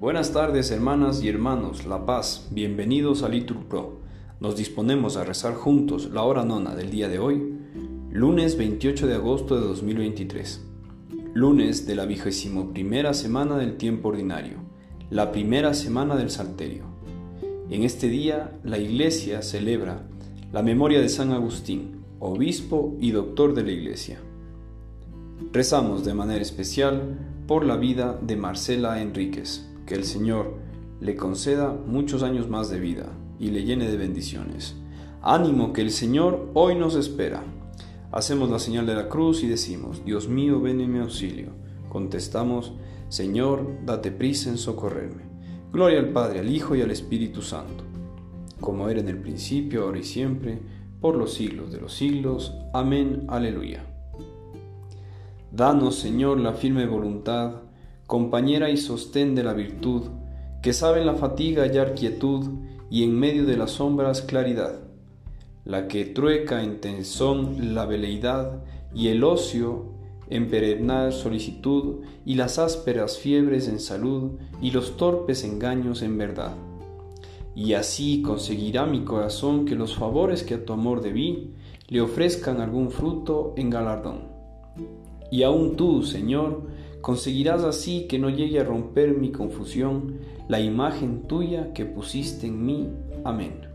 Buenas tardes hermanas y hermanos, La Paz, bienvenidos a Litur Pro. Nos disponemos a rezar juntos la hora nona del día de hoy, lunes 28 de agosto de 2023, lunes de la vigésimo primera semana del tiempo ordinario, la primera semana del Salterio. En este día la Iglesia celebra la memoria de San Agustín, obispo y doctor de la Iglesia. Rezamos de manera especial por la vida de Marcela Enríquez que el Señor le conceda muchos años más de vida y le llene de bendiciones. Ánimo que el Señor hoy nos espera. Hacemos la señal de la cruz y decimos, Dios mío, ven en mi auxilio. Contestamos, Señor, date prisa en socorrerme. Gloria al Padre, al Hijo y al Espíritu Santo, como era en el principio, ahora y siempre, por los siglos de los siglos. Amén, aleluya. Danos, Señor, la firme voluntad compañera y sostén de la virtud, que sabe en la fatiga hallar quietud y en medio de las sombras claridad, la que trueca en tensón la veleidad y el ocio en perennal solicitud y las ásperas fiebres en salud y los torpes engaños en verdad. Y así conseguirá mi corazón que los favores que a tu amor debí le ofrezcan algún fruto en galardón. Y aun tú, Señor, Conseguirás así que no llegue a romper mi confusión la imagen tuya que pusiste en mí. Amén.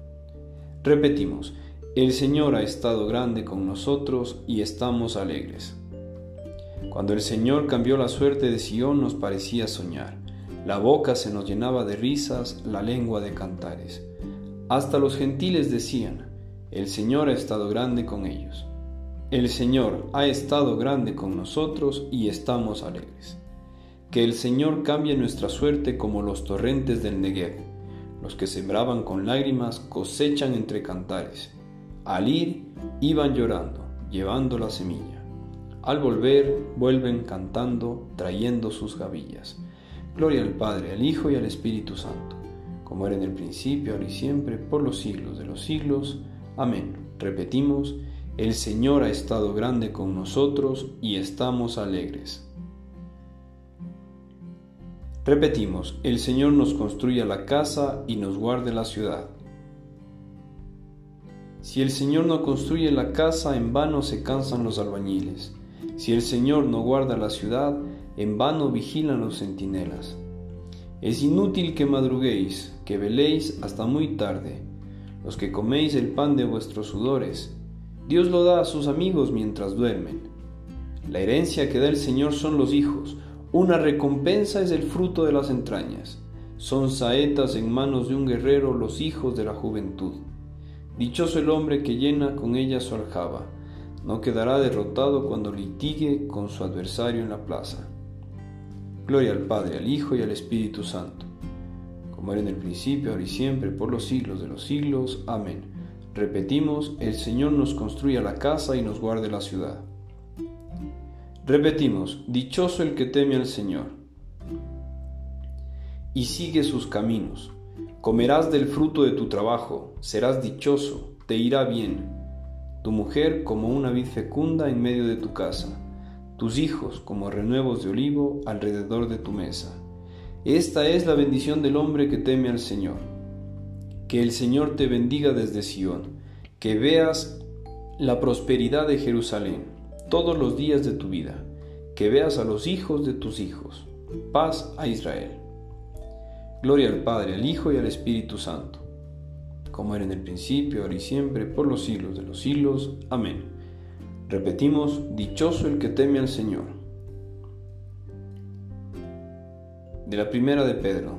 Repetimos, el Señor ha estado grande con nosotros y estamos alegres. Cuando el Señor cambió la suerte de Sión nos parecía soñar. La boca se nos llenaba de risas, la lengua de cantares. Hasta los gentiles decían, el Señor ha estado grande con ellos. El Señor ha estado grande con nosotros y estamos alegres. Que el Señor cambie nuestra suerte como los torrentes del Negev. Los que sembraban con lágrimas cosechan entre cantares. Al ir, iban llorando, llevando la semilla. Al volver, vuelven cantando, trayendo sus gavillas. Gloria al Padre, al Hijo y al Espíritu Santo, como era en el principio, ahora y siempre, por los siglos de los siglos. Amén. Repetimos, el Señor ha estado grande con nosotros y estamos alegres. Repetimos, el Señor nos construya la casa y nos guarde la ciudad. Si el Señor no construye la casa, en vano se cansan los albañiles. Si el Señor no guarda la ciudad, en vano vigilan los centinelas. Es inútil que madruguéis, que veléis hasta muy tarde, los que coméis el pan de vuestros sudores, Dios lo da a sus amigos mientras duermen. La herencia que da el Señor son los hijos, una recompensa es el fruto de las entrañas. Son saetas en manos de un guerrero los hijos de la juventud. Dichoso el hombre que llena con ella su aljaba, no quedará derrotado cuando litigue con su adversario en la plaza. Gloria al Padre, al Hijo y al Espíritu Santo, como era en el principio, ahora y siempre, por los siglos de los siglos. Amén. Repetimos, el Señor nos construya la casa y nos guarde la ciudad. Repetimos, dichoso el que teme al Señor y sigue sus caminos. Comerás del fruto de tu trabajo, serás dichoso, te irá bien. Tu mujer como una vid fecunda en medio de tu casa, tus hijos como renuevos de olivo alrededor de tu mesa. Esta es la bendición del hombre que teme al Señor. Que el Señor te bendiga desde Sión, que veas la prosperidad de Jerusalén todos los días de tu vida, que veas a los hijos de tus hijos. Paz a Israel. Gloria al Padre, al Hijo y al Espíritu Santo, como era en el principio, ahora y siempre, por los siglos de los siglos. Amén. Repetimos, dichoso el que teme al Señor. De la primera de Pedro.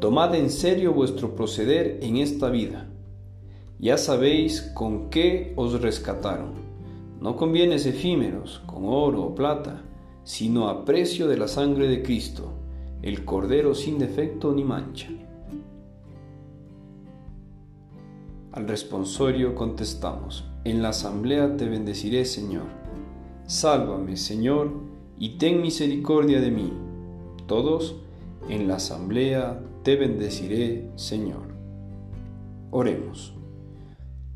Tomad en serio vuestro proceder en esta vida. Ya sabéis con qué os rescataron, no con bienes efímeros, con oro o plata, sino a precio de la sangre de Cristo, el Cordero sin defecto ni mancha. Al responsorio contestamos, en la asamblea te bendeciré, Señor. Sálvame, Señor, y ten misericordia de mí. Todos, en la asamblea te bendeciré, Señor. Oremos.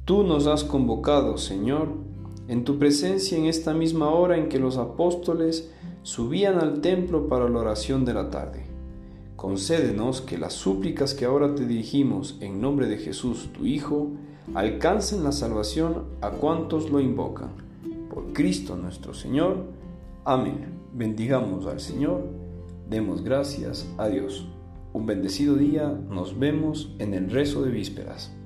Tú nos has convocado, Señor, en tu presencia en esta misma hora en que los apóstoles subían al templo para la oración de la tarde. Concédenos que las súplicas que ahora te dirigimos en nombre de Jesús, tu Hijo, alcancen la salvación a cuantos lo invocan. Por Cristo nuestro Señor. Amén. Bendigamos al Señor. Demos gracias a Dios. Un bendecido día, nos vemos en el rezo de vísperas.